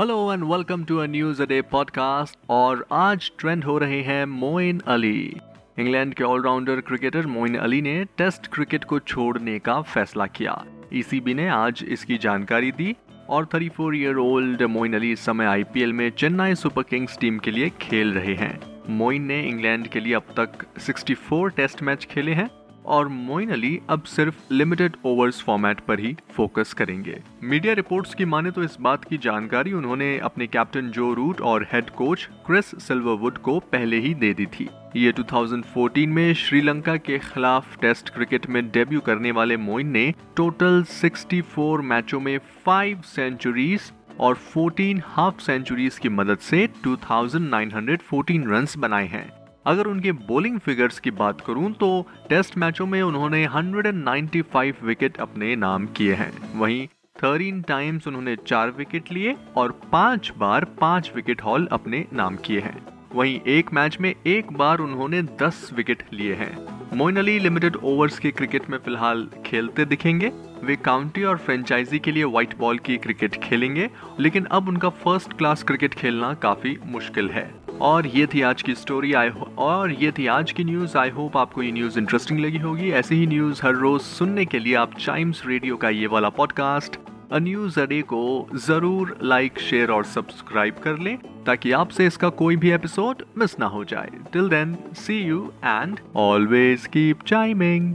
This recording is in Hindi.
Hello and welcome to a news a day podcast और आज ट्रेंड हो रहे हैं मोइन अली इंग्लैंड के ऑलराउंडर क्रिकेटर मोइन अली ने टेस्ट क्रिकेट को छोड़ने का फैसला किया। ईसीबी ने आज इसकी जानकारी दी और 34 ईयर ओल्ड मोइन अली इस समय आईपीएल में चेन्नई सुपर किंग्स टीम के लिए खेल रहे हैं। मोइन ने इंग्लैंड के लिए अब तक 64 टेस्ट मैच खेले हैं और मोइन अली अब सिर्फ़ लिमिटेड ओवर्स फॉर्मेट पर ही फोकस करेंगे। मीडिया रिपोर्ट्स की माने तो इस बात की जानकारी उन्होंने अपने कैप्टन जो रूट और हेड कोच क्रिस सिल्वरवुड को पहले ही दे दी थी। ये 2014 में श्रीलंका के खिलाफ टेस्ट क्रिकेट में डेब्यू करने वाले मोइन ने टोटल 64 मैचों में 5 सेंचुरीज और 14 हाफ़ सेंचुरीज की मदद से 2914 रन्स बनाए हैं। अगर उनके बॉलिंग फिगर्स की बात करूँ तो टेस्ट मैचों में उन्होंने 195 विकेट अपने नाम किए हैं। वहीं 13 टाइम्स उन्होंने चार विकेट लिए और पाँच बार पाँच विकेट हॉल अपने नाम किए हैं। वहीं एक मैच में एक बार उन्होंने 10 विकेट लिए हैं। मोइन अली लिमिटेड ओवर्स के क्रिकेट में फ़िलहाल खेलते दिखेंगे। वे काउंटी और फ्रेंचाइजी के लिए व्हाइट बॉल की क्रिकेट खेलेंगे, लेकिन अब उनका फ़र्स्ट क्लास क्रिकेट खेलना काफ़ी मुश्किल है। और ये थी आज की स्टोरी आई और ये थी आज की न्यूज़ आई होप आपको ये न्यूज़ इंटरेस्टिंग लगी होगी. ऐसी ही न्यूज़ हर रोज़ सुनने के लिए आप टाइम्स रेडियो का ये वाला पॉडकास्ट अ न्यूज़ अडे को ज़रूर लाइक शेयर और सब्सक्राइब कर लें, ताकि आपसे इसका कोई भी एपिसोड मिस ना हो जाए. Till then see you and always keep chiming